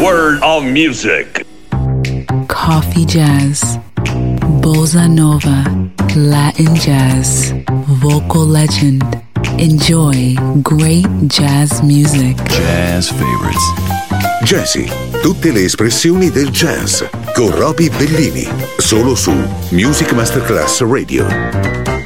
world of music. Coffee jazz, bossa nova, Latin jazz, vocal legend. Enjoy great jazz music. Jazz favorites. Jazzy, tutte le espressioni del jazz con Roby Bellini, solo su Music Masterclass Radio.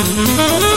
Mm-hmm.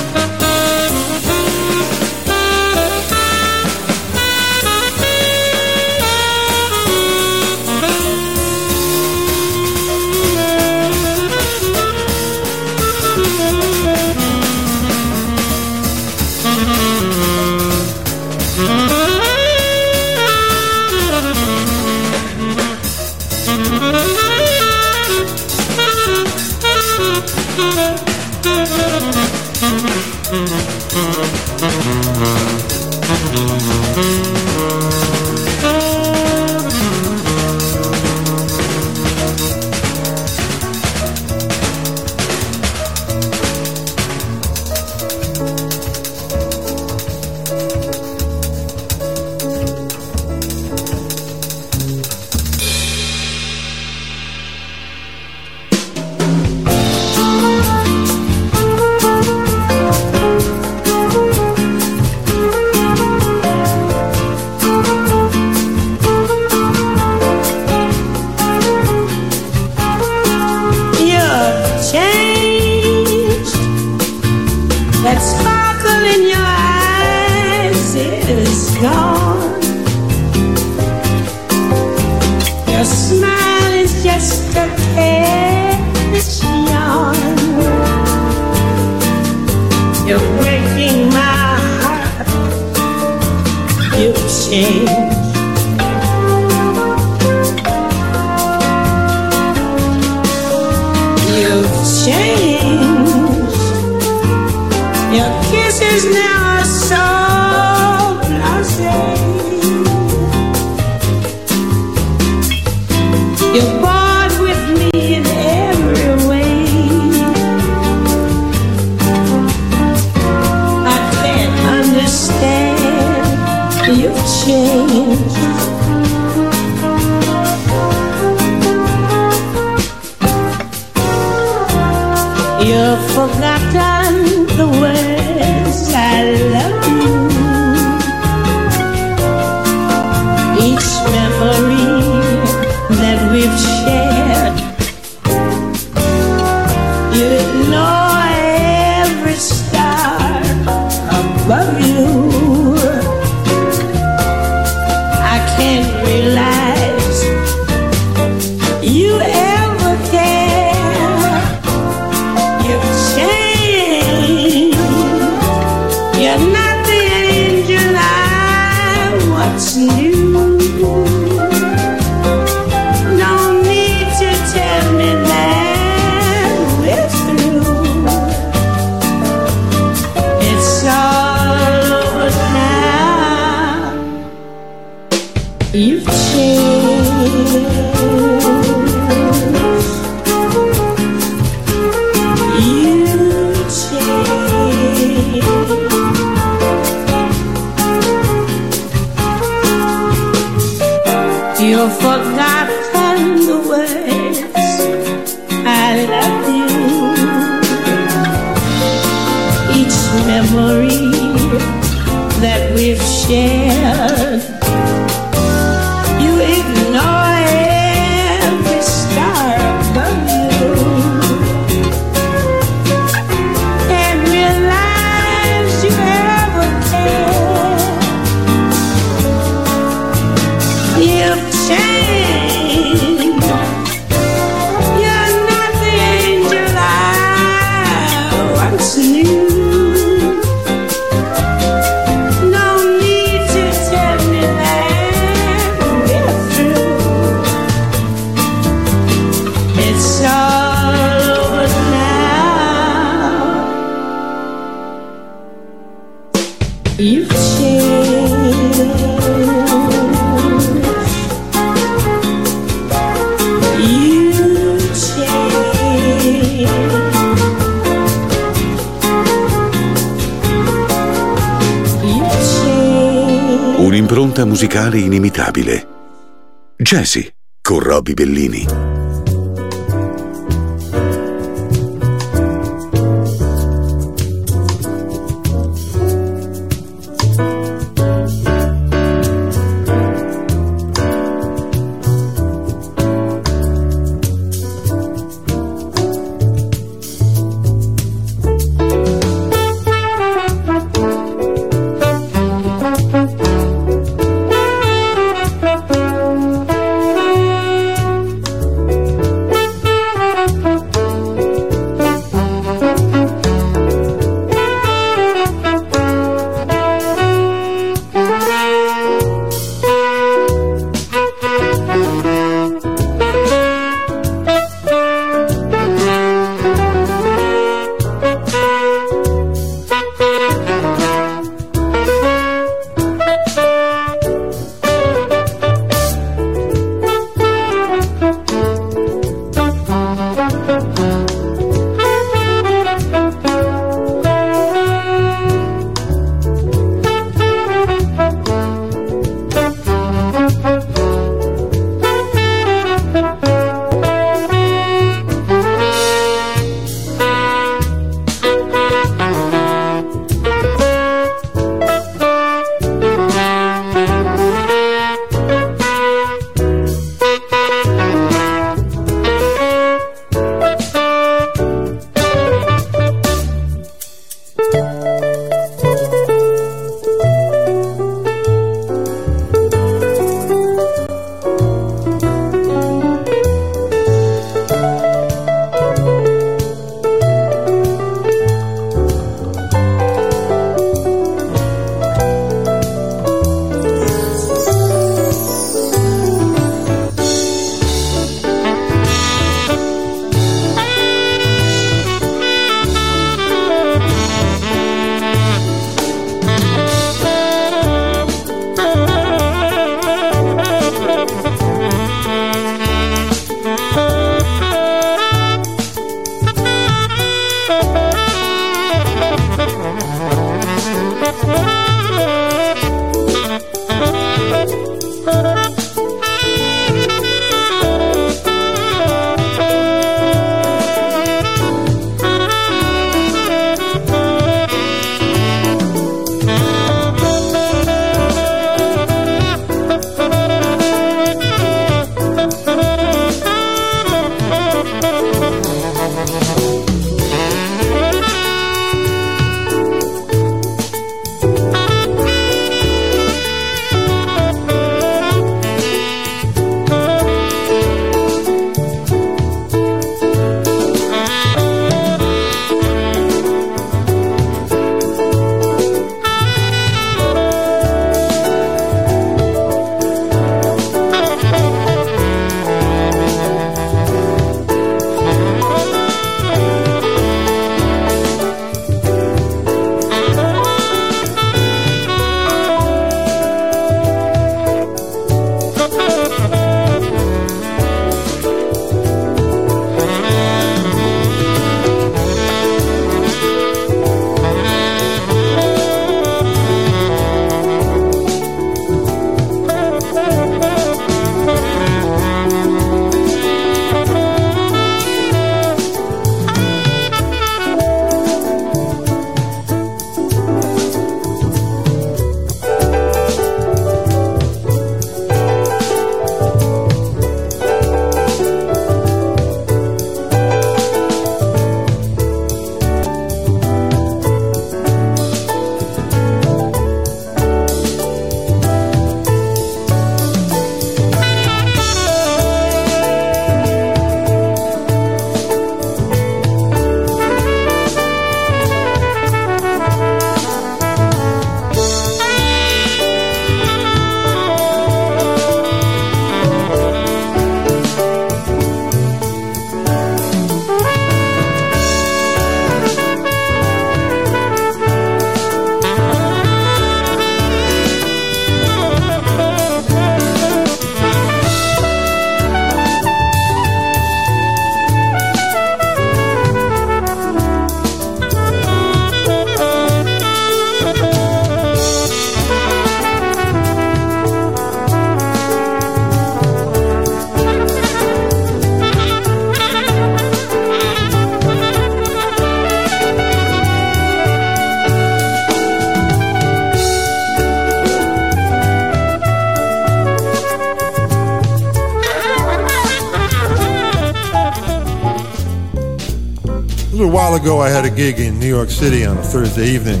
Ago, I had a gig in New York City on a Thursday evening.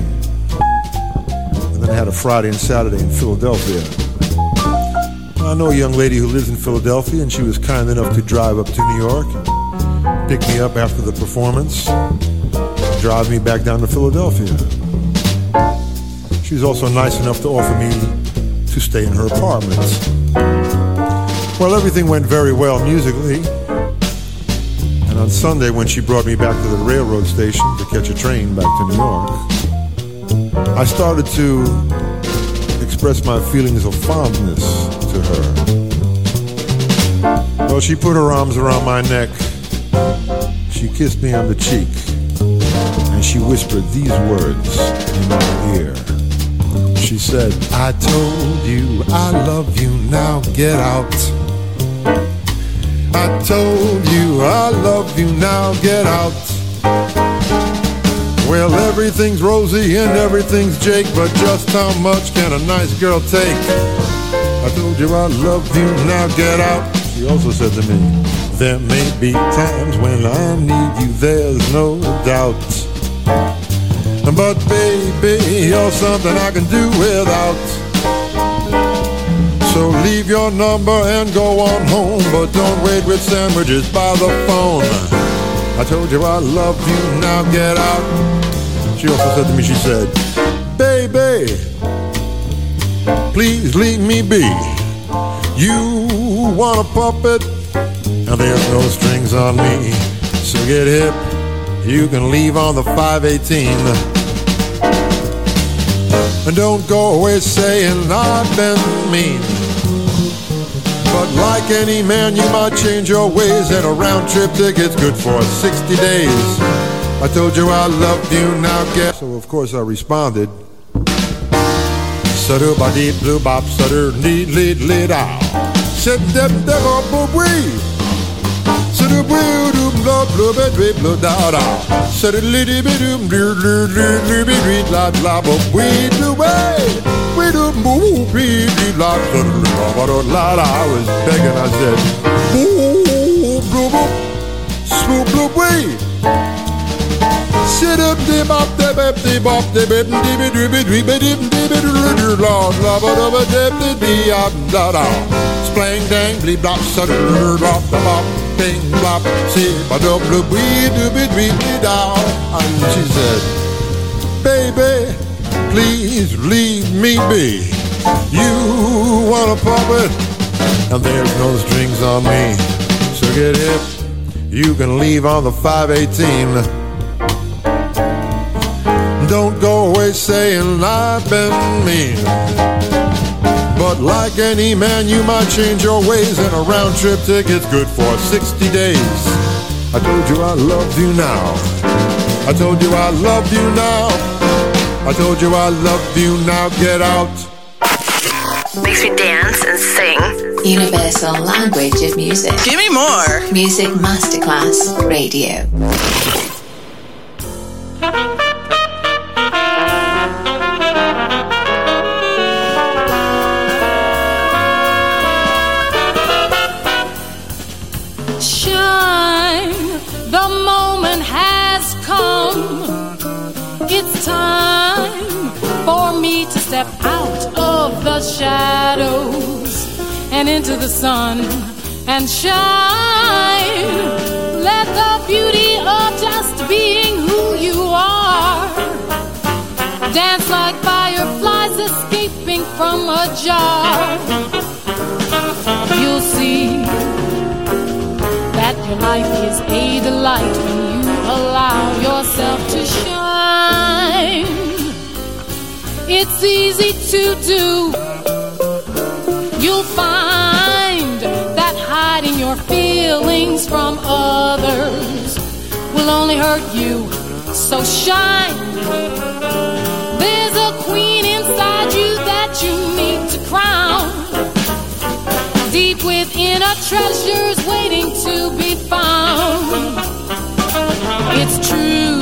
And then I had a Friday and Saturday in Philadelphia. I know a young lady who lives in Philadelphia, and she was kind enough to drive up to New York, pick me up after the performance, drive me back down to Philadelphia. She was also nice enough to offer me to stay in her apartment. Well, everything went very well musically. And on Sunday, when she brought me back to the railroad station to catch a train back to New York, I started to express my feelings of fondness to her. Well, she put her arms around my neck, she kissed me on the cheek, and she whispered these words in my ear. She said, I told you I love you, now get out. I told you I love you, now get out. Well, everything's rosy and everything's Jake, but just how much can a nice girl take? I told you I love you, now get out. She also said to me, There may be times when I need you, there's no doubt. But baby, you're something I can do without. So leave your number and go on home, but don't wait with sandwiches by the phone. I told you I love you, now get out. She also said to me, she said, Baby, please leave me be. You want a puppet, and there's no strings on me. So get hip, you can leave on the 518. And don't go away saying I've been mean. But like any man, you might change your ways, and a round trip ticket's good for 60 days. I told you I loved you, now get. So, of course, I responded sutter ba dee blue bop sutter need lead lead out. Sit them them up wee. Sutter blue doom blah blue bed we blue da da. Liddy be doom doo doo doo doo be dee la la bo wee do way. We do boo bee dee la sutter la la la la. I was begging. I said boo blue boo swoop blue wee. Sit up, dip up, dip up, dip up, dip it, dip it, dip it, dip it, dip it, dip it, dip it, lord, love it, love it, dip it, be up, da da. Splang dang, bleep blop, sutter, blop, da bop, bing, blop, see, ba blub, wee, dub it, wee, wee. And she said, baby, please leave me be. You want a puppet, and there's no strings on me. So get hip, you can leave on the 518 don't go away saying I've been mean. But like any man, you might change your ways, and a round trip ticket's good for 60 days. I told you I loved you now. I told you I loved you now. I told you I loved you now. Get out. Makes me dance and sing. Universal language of music. Give me more. Music Masterclass Radio. Shadows and into the sun and shine. Let the beauty of just being who you are dance like fireflies escaping from a jar. You'll see that your life is a delight when you allow yourself to shine. It's easy to do. Feelings from others will only hurt you. So shine. There's a queen inside you that you need to crown. Deep within are treasures waiting to be found. It's true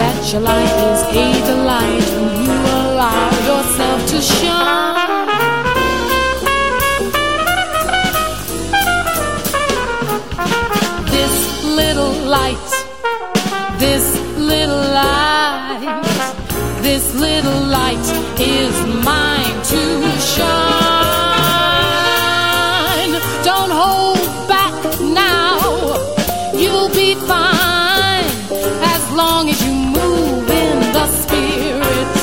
that your life is a delight when you allow yourself to shine. This little light, this little light is mine to shine. Don't hold back now, you'll be fine as long as you move in the spirit.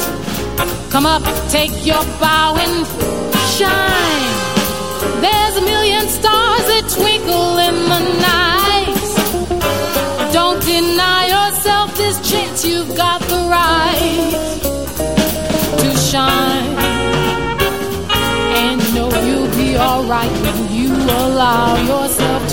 Come up, take your bow and shine. There's a million stars that twinkle in the night. You've got the right to shine. And you know you'll be alright when you allow yourself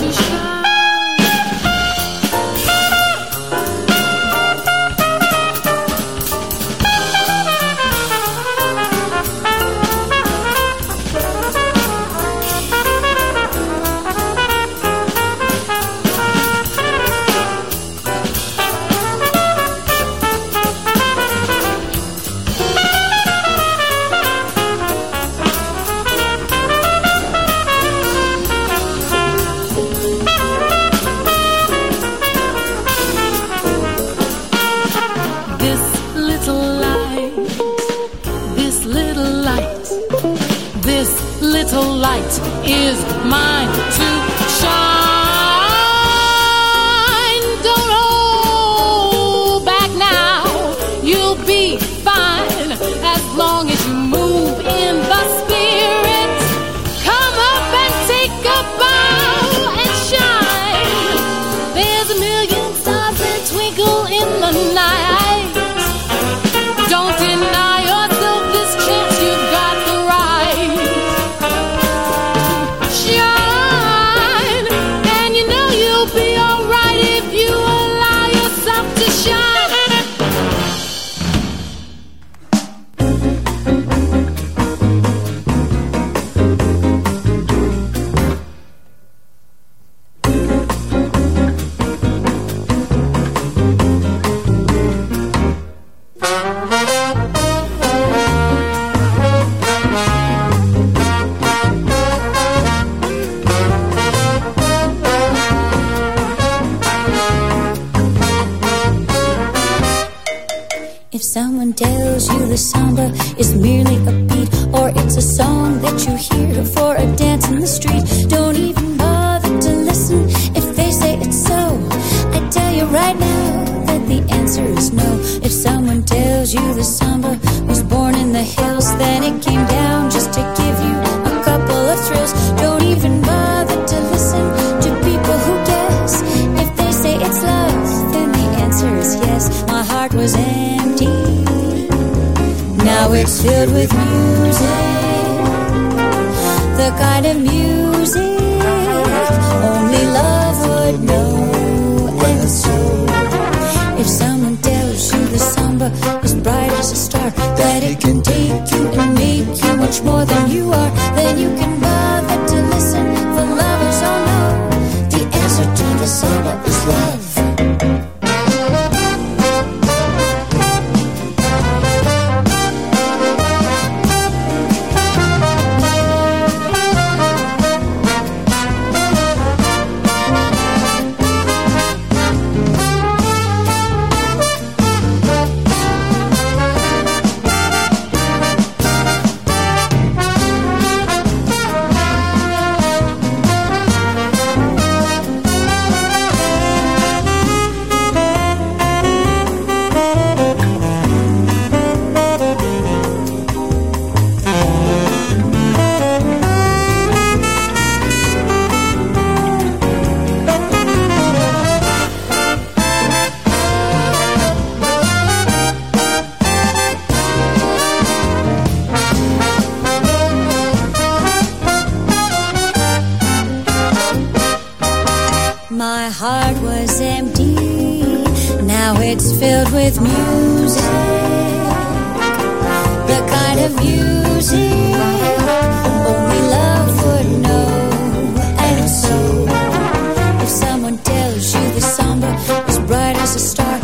filled with music, the kind of music only love would know and so, If someone tells you the samba is bright as a star, that it can take you and make you much more than you are, then you can as a star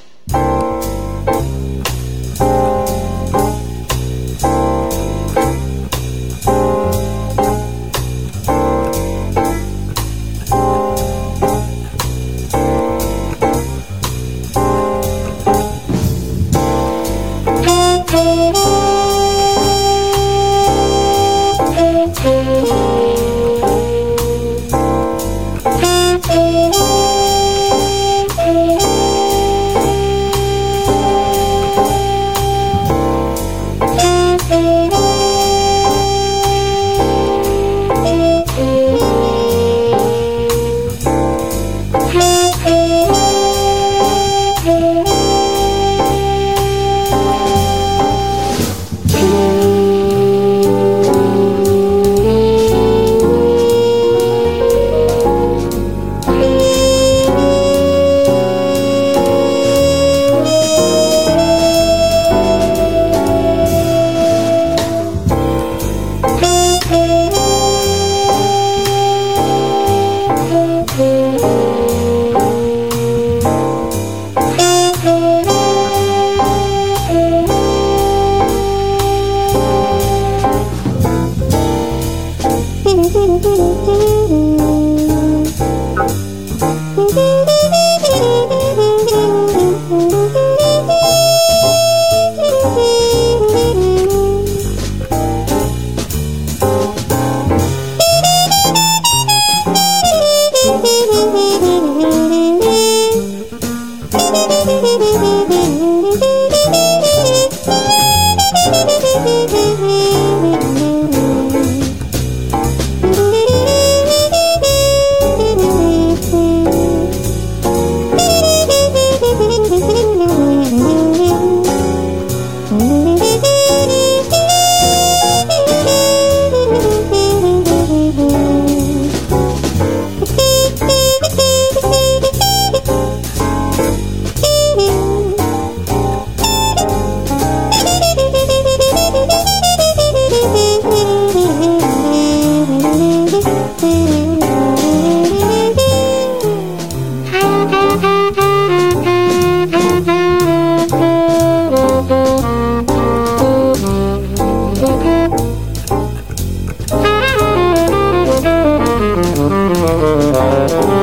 Oh.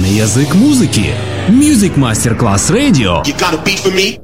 Универсальный язык музыки. Music Masterclass Radio. You got a beat for me?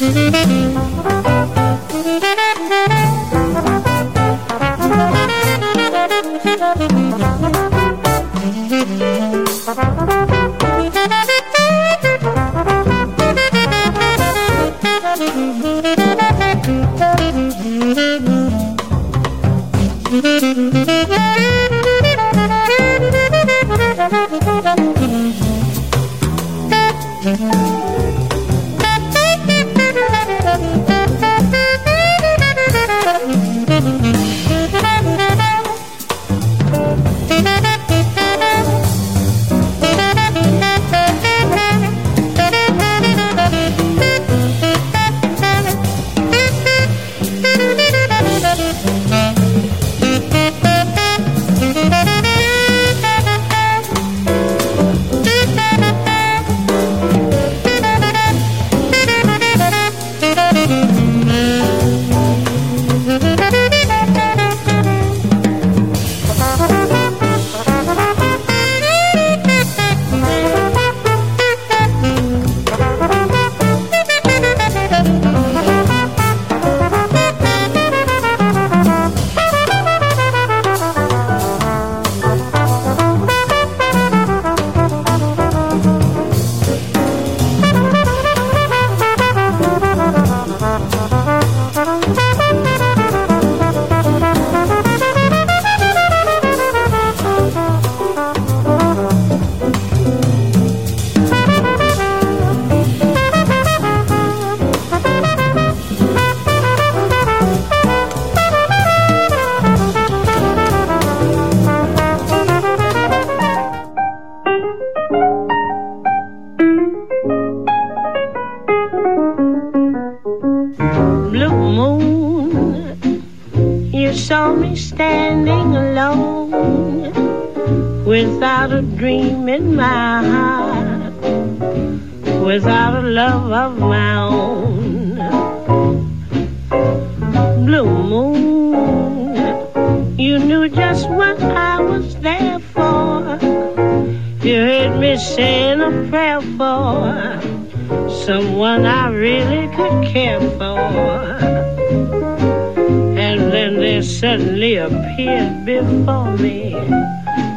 Mm-hmm. Dream in my heart, without a love of my own. Blue moon, you knew just what I was there for. You heard me saying a prayer for someone I really could care for and then there suddenly appeared before me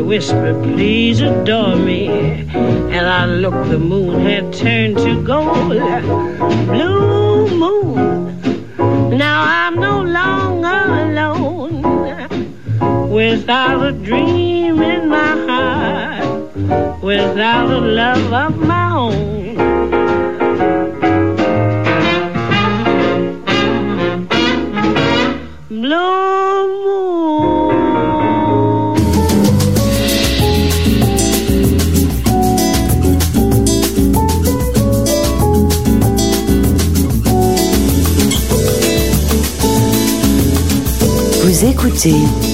Whispered, please adore me. And I looked, the moon had turned